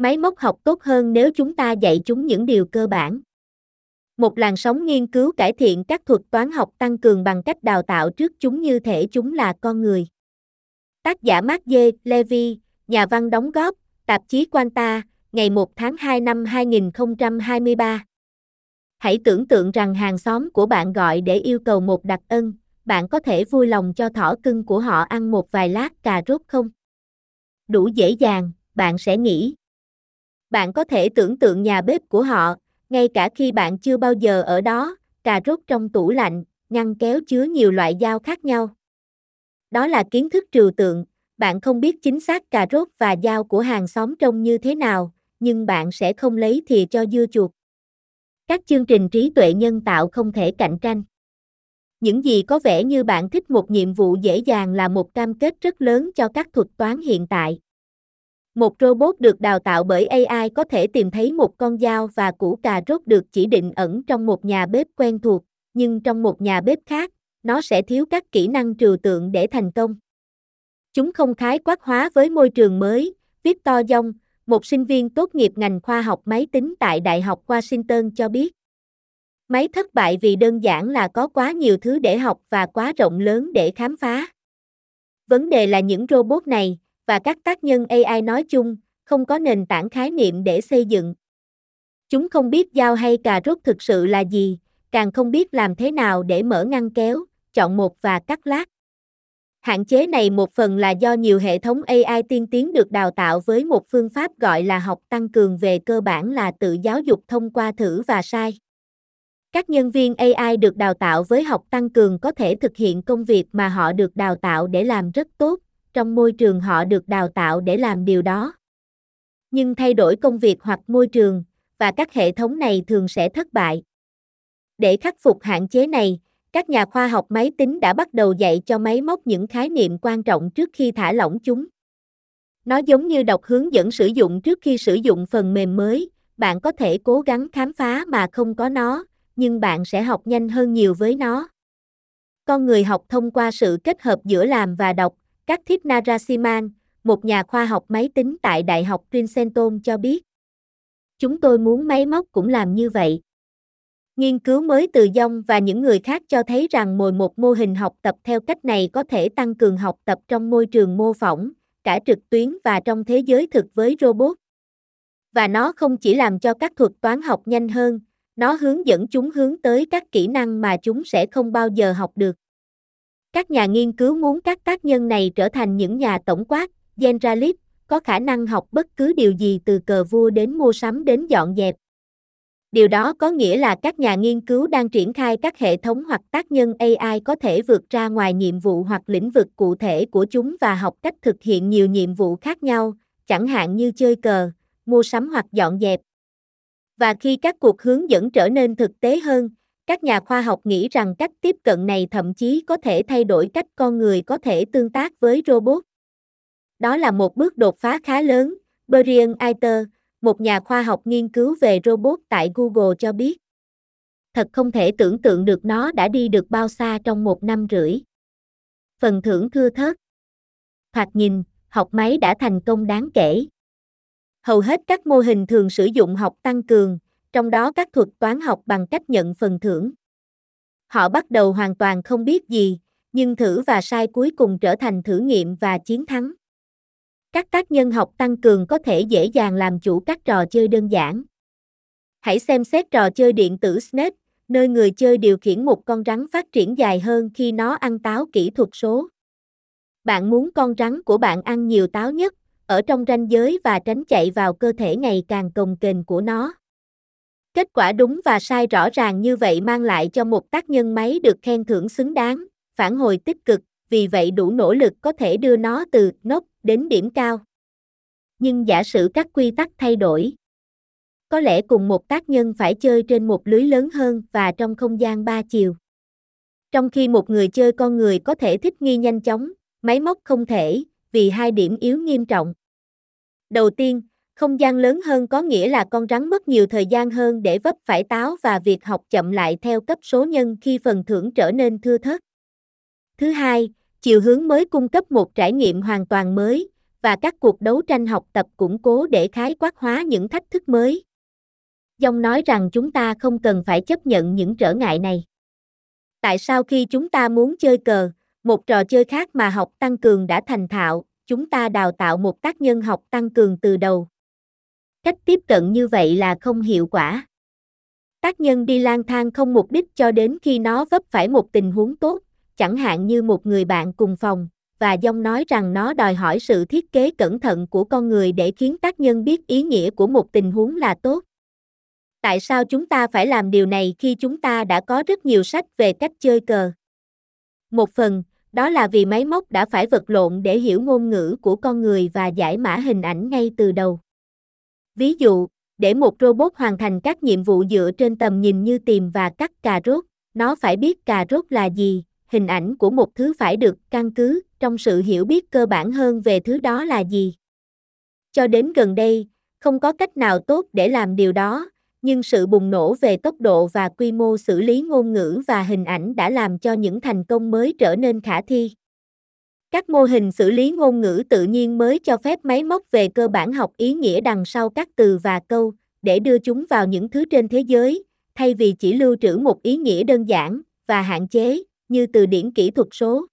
Máy móc học tốt hơn nếu chúng ta dạy chúng những điều cơ bản. Một làn sóng nghiên cứu cải thiện các thuật toán học tăng cường bằng cách đào tạo trước chúng như thể chúng là con người. Tác giả Mark J. Levy, nhà văn đóng góp, tạp chí Quanta, ngày 1 tháng 2 năm 2023. Hãy tưởng tượng rằng hàng xóm của bạn gọi để yêu cầu một đặc ân, bạn có thể vui lòng cho thỏ cưng của họ ăn một vài lát cà rốt không? Đủ dễ dàng, bạn sẽ nghĩ. Bạn có thể tưởng tượng nhà bếp của họ, ngay cả khi bạn chưa bao giờ ở đó, cà rốt trong tủ lạnh, ngăn kéo chứa nhiều loại dao khác nhau. Đó là kiến thức trừu tượng, bạn không biết chính xác cà rốt và dao của hàng xóm trông như thế nào, nhưng bạn sẽ không lấy thìa cho dưa chuột. Các chương trình trí tuệ nhân tạo không thể cạnh tranh. Những gì có vẻ như bạn thích một nhiệm vụ dễ dàng là một cam kết rất lớn cho các thuật toán hiện tại. Một robot được đào tạo bởi AI có thể tìm thấy một con dao và củ cà rốt được chỉ định ẩn trong một nhà bếp quen thuộc, nhưng trong một nhà bếp khác, nó sẽ thiếu các kỹ năng trừu tượng để thành công. Chúng không khái quát hóa với môi trường mới, Victor Dong, một sinh viên tốt nghiệp ngành khoa học máy tính tại Đại học Washington cho biết. Máy thất bại vì đơn giản là có quá nhiều thứ để học và quá rộng lớn để khám phá. Vấn đề là những robot này, và các tác nhân AI nói chung, không có nền tảng khái niệm để xây dựng. Chúng không biết dao hay cà rốt thực sự là gì, càng không biết làm thế nào để mở ngăn kéo, chọn một và cắt lát. Hạn chế này một phần là do nhiều hệ thống AI tiên tiến được đào tạo với một phương pháp gọi là học tăng cường về cơ bản là tự giáo dục thông qua thử và sai. Các nhân viên AI được đào tạo với học tăng cường có thể thực hiện công việc mà họ được đào tạo để làm rất tốt, trong môi trường họ được đào tạo để làm điều đó. Nhưng thay đổi công việc hoặc môi trường, và các hệ thống này thường sẽ thất bại. Để khắc phục hạn chế này, các nhà khoa học máy tính đã bắt đầu dạy cho máy móc những khái niệm quan trọng trước khi thả lỏng chúng. Nó giống như đọc hướng dẫn sử dụng trước khi sử dụng phần mềm mới, bạn có thể cố gắng khám phá mà không có nó, nhưng bạn sẽ học nhanh hơn nhiều với nó. Con người học thông qua sự kết hợp giữa làm và đọc, các thiếp Narasimhan, một nhà khoa học máy tính tại Đại học Princeton cho biết. Chúng tôi muốn máy móc cũng làm như vậy. Nghiên cứu mới từ Dông và những người khác cho thấy rằng mồi một mô hình học tập theo cách này có thể tăng cường học tập trong môi trường mô phỏng, cả trực tuyến và trong thế giới thực với robot. Và nó không chỉ làm cho các thuật toán học nhanh hơn, nó hướng dẫn chúng hướng tới các kỹ năng mà chúng sẽ không bao giờ học được. Các nhà nghiên cứu muốn các tác nhân này trở thành những nhà tổng quát, generalist, có khả năng học bất cứ điều gì từ cờ vua đến mua sắm đến dọn dẹp. Điều đó có nghĩa là các nhà nghiên cứu đang triển khai các hệ thống hoặc tác nhân AI có thể vượt ra ngoài nhiệm vụ hoặc lĩnh vực cụ thể của chúng và học cách thực hiện nhiều nhiệm vụ khác nhau, chẳng hạn như chơi cờ, mua sắm hoặc dọn dẹp. Và khi các cuộc hướng dẫn trở nên thực tế hơn, các nhà khoa học nghĩ rằng cách tiếp cận này thậm chí có thể thay đổi cách con người có thể tương tác với robot. Đó là một bước đột phá khá lớn, Brian Eiter, một nhà khoa học nghiên cứu về robot tại Google cho biết. Thật không thể tưởng tượng được nó đã đi được bao xa trong một năm rưỡi. Phần thưởng thưa thớt. Thoạt nhìn, học máy đã thành công đáng kể. Hầu hết các mô hình thường sử dụng học tăng cường, trong đó các thuật toán học bằng cách nhận phần thưởng. Họ bắt đầu hoàn toàn không biết gì, nhưng thử và sai cuối cùng trở thành thử nghiệm và chiến thắng. Các tác nhân học tăng cường có thể dễ dàng làm chủ các trò chơi đơn giản. Hãy xem xét trò chơi điện tử Snake, nơi người chơi điều khiển một con rắn phát triển dài hơn khi nó ăn táo kỹ thuật số. Bạn muốn con rắn của bạn ăn nhiều táo nhất, ở trong ranh giới và tránh chạy vào cơ thể ngày càng cồng kềnh của nó. Kết quả đúng và sai rõ ràng như vậy mang lại cho một tác nhân máy được khen thưởng xứng đáng, phản hồi tích cực, vì vậy đủ nỗ lực có thể đưa nó từ nốt đến điểm cao. Nhưng giả sử các quy tắc thay đổi, có lẽ cùng một tác nhân phải chơi trên một lưới lớn hơn và trong không gian ba chiều. Trong khi một người chơi con người có thể thích nghi nhanh chóng, máy móc không thể, vì hai điểm yếu nghiêm trọng. Đầu tiên, không gian lớn hơn có nghĩa là con rắn mất nhiều thời gian hơn để vấp phải táo và việc học chậm lại theo cấp số nhân khi phần thưởng trở nên thưa thớt. Thứ hai, chiều hướng mới cung cấp một trải nghiệm hoàn toàn mới, và các cuộc đấu tranh học tập củng cố để khái quát hóa những thách thức mới. dòng nói rằng chúng ta không cần phải chấp nhận những trở ngại này. Tại sao khi chúng ta muốn chơi cờ, một trò chơi khác mà học tăng cường đã thành thạo, chúng ta đào tạo một tác nhân học tăng cường từ đầu. Cách tiếp cận như vậy là không hiệu quả. Tác nhân đi lang thang không mục đích cho đến khi nó vấp phải một tình huống tốt, chẳng hạn như một người bạn cùng phòng, và dông nói rằng nó đòi hỏi sự thiết kế cẩn thận của con người để khiến tác nhân biết ý nghĩa của một tình huống là tốt. Tại sao chúng ta phải làm điều này khi chúng ta đã có rất nhiều sách về cách chơi cờ? Một phần, đó là vì máy móc đã phải vật lộn để hiểu ngôn ngữ của con người và giải mã hình ảnh ngay từ đầu. Ví dụ, để một robot hoàn thành các nhiệm vụ dựa trên tầm nhìn như tìm và cắt cà rốt, nó phải biết cà rốt là gì, hình ảnh của một thứ phải được căn cứ trong sự hiểu biết cơ bản hơn về thứ đó là gì. Cho đến gần đây, không có cách nào tốt để làm điều đó, nhưng sự bùng nổ về tốc độ và quy mô xử lý ngôn ngữ và hình ảnh đã làm cho những thành công mới trở nên khả thi. Các mô hình xử lý ngôn ngữ tự nhiên mới cho phép máy móc về cơ bản học ý nghĩa đằng sau các từ và câu, để đưa chúng vào những thứ trên thế giới, thay vì chỉ lưu trữ một ý nghĩa đơn giản và hạn chế, như từ điển kỹ thuật số.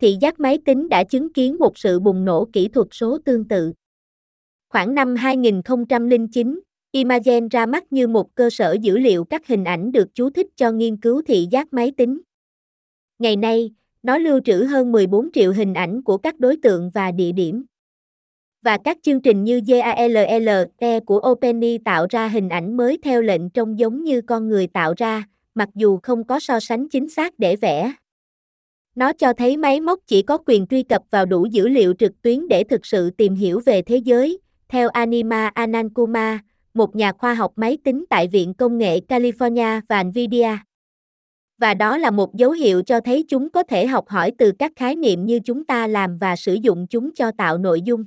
Thị giác máy tính đã chứng kiến một sự bùng nổ kỹ thuật số tương tự. Khoảng năm 2009, Imagen ra mắt như một cơ sở dữ liệu các hình ảnh được chú thích cho nghiên cứu thị giác máy tính. Ngày nay, nó lưu trữ hơn 14 triệu hình ảnh của các đối tượng và địa điểm. Và các chương trình như GALLE của OpenAI tạo ra hình ảnh mới theo lệnh trông giống như con người tạo ra, mặc dù không có so sánh chính xác để vẽ. Nó cho thấy máy móc chỉ có quyền truy cập vào đủ dữ liệu trực tuyến để thực sự tìm hiểu về thế giới, theo Anima Anandkumar, một nhà khoa học máy tính tại Viện Công nghệ California và Nvidia. Và đó là một dấu hiệu cho thấy chúng có thể học hỏi từ các khái niệm như chúng ta làm và sử dụng chúng cho tạo nội dung.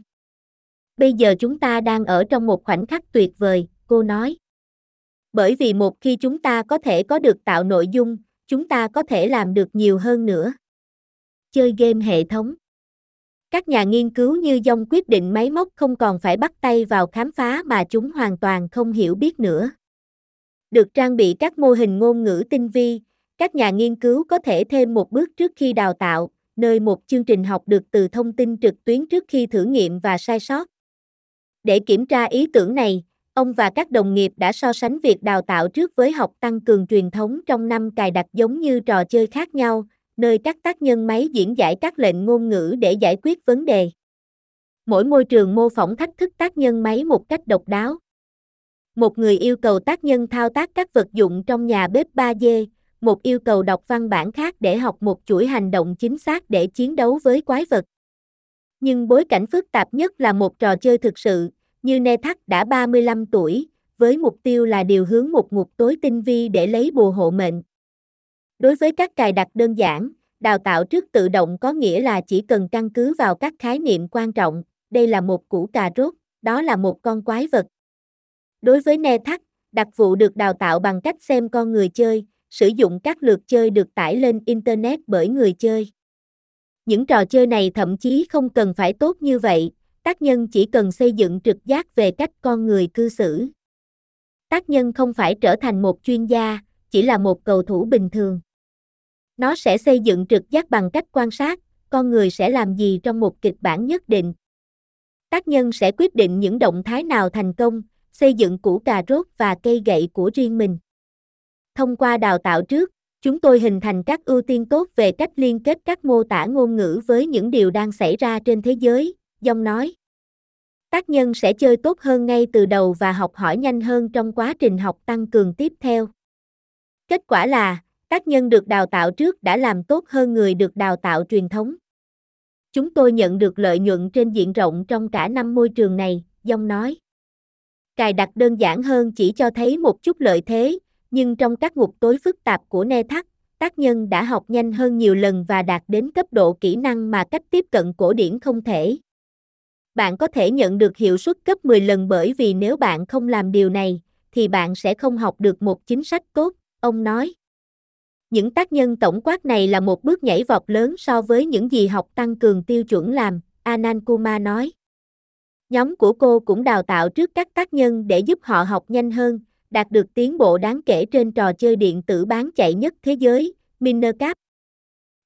Bây giờ chúng ta đang ở trong một khoảnh khắc tuyệt vời, cô nói. Bởi vì một khi chúng ta có thể có được tạo nội dung, chúng ta có thể làm được nhiều hơn nữa. Chơi game hệ thống các nhà nghiên cứu như dông quyết định máy móc không còn phải bắt tay vào khám phá mà chúng hoàn toàn không hiểu biết nữa. Được trang bị các mô hình ngôn ngữ tinh vi, các nhà nghiên cứu có thể thêm một bước trước khi đào tạo, nơi một chương trình học được từ thông tin trực tuyến trước khi thử nghiệm và sai sót. Để kiểm tra ý tưởng này, ông và các đồng nghiệp đã so sánh việc đào tạo trước với học tăng cường truyền thống trong năm cài đặt giống như trò chơi khác nhau, nơi các tác nhân máy diễn giải các lệnh ngôn ngữ để giải quyết vấn đề. Mỗi môi trường mô phỏng thách thức tác nhân máy một cách độc đáo. Một người yêu cầu tác nhân thao tác các vật dụng trong nhà bếp 3D, một yêu cầu đọc văn bản khác để học một chuỗi hành động chính xác để chiến đấu với quái vật. Nhưng bối cảnh phức tạp nhất là một trò chơi thực sự, như Nethak đã 35 tuổi, với mục tiêu là điều hướng một ngục tối tinh vi để lấy bùa hộ mệnh. Đối với các cài đặt đơn giản, đào tạo trước tự động có nghĩa là chỉ cần căn cứ vào các khái niệm quan trọng, đây là một củ cà rốt, đó là một con quái vật. Đối với ne Thắc, đặc vụ được đào tạo bằng cách xem con người chơi, sử dụng các lượt chơi được tải lên Internet bởi người chơi. Những trò chơi này thậm chí không cần phải tốt như vậy, tác nhân chỉ cần xây dựng trực giác về cách con người cư xử. Tác nhân không phải trở thành một chuyên gia, chỉ là một cầu thủ bình thường. Nó sẽ xây dựng trực giác bằng cách quan sát, con người sẽ làm gì trong một kịch bản nhất định. Tác nhân sẽ quyết định những động thái nào thành công, xây dựng củ cà rốt và cây gậy của riêng mình. Thông qua đào tạo trước, chúng tôi hình thành các ưu tiên tốt về cách liên kết các mô tả ngôn ngữ với những điều đang xảy ra trên thế giới, Dông nói. Tác nhân sẽ chơi tốt hơn ngay từ đầu và học hỏi nhanh hơn trong quá trình học tăng cường tiếp theo. Kết quả là, Tác nhân được đào tạo trước đã làm tốt hơn người được đào tạo truyền thống. Chúng tôi nhận được lợi nhuận trên diện rộng trong cả năm môi trường này, Dông nói. Cài đặt đơn giản hơn chỉ cho thấy một chút lợi thế, nhưng trong các ngục tối phức tạp của Ne Thắt, tác nhân đã học nhanh hơn nhiều lần và đạt đến cấp độ kỹ năng mà cách tiếp cận cổ điển không thể. Bạn có thể nhận được hiệu suất cấp 10 lần bởi vì nếu bạn không làm điều này, thì bạn sẽ không học được một chính sách tốt, ông nói. Những tác nhân tổng quát này là một bước nhảy vọt lớn so với những gì học tăng cường tiêu chuẩn làm, Anand Kumar nói. Nhóm của cô cũng đào tạo trước các tác nhân để giúp họ học nhanh hơn, đạt được tiến bộ đáng kể trên trò chơi điện tử bán chạy nhất thế giới, Minercap.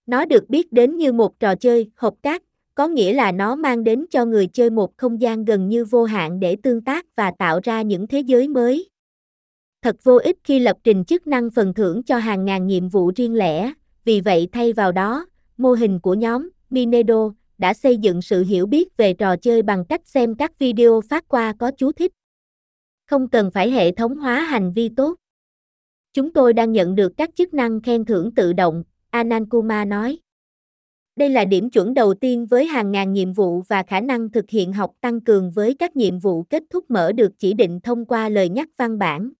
Nó được biết đến như một trò chơi hộp cát, có nghĩa là nó mang đến cho người chơi một không gian gần như vô hạn để tương tác và tạo ra những thế giới mới. Thật vô ích khi lập trình chức năng phần thưởng cho hàng ngàn nhiệm vụ riêng lẻ, vì vậy thay vào đó, mô hình của nhóm Minedo đã xây dựng sự hiểu biết về trò chơi bằng cách xem các video phát qua có chú thích. Không cần phải hệ thống hóa hành vi tốt. Chúng tôi đang nhận được các chức năng khen thưởng tự động, Anand Kumar nói. Đây là điểm chuẩn đầu tiên với hàng ngàn nhiệm vụ và khả năng thực hiện học tăng cường với các nhiệm vụ kết thúc mở được chỉ định thông qua lời nhắc văn bản.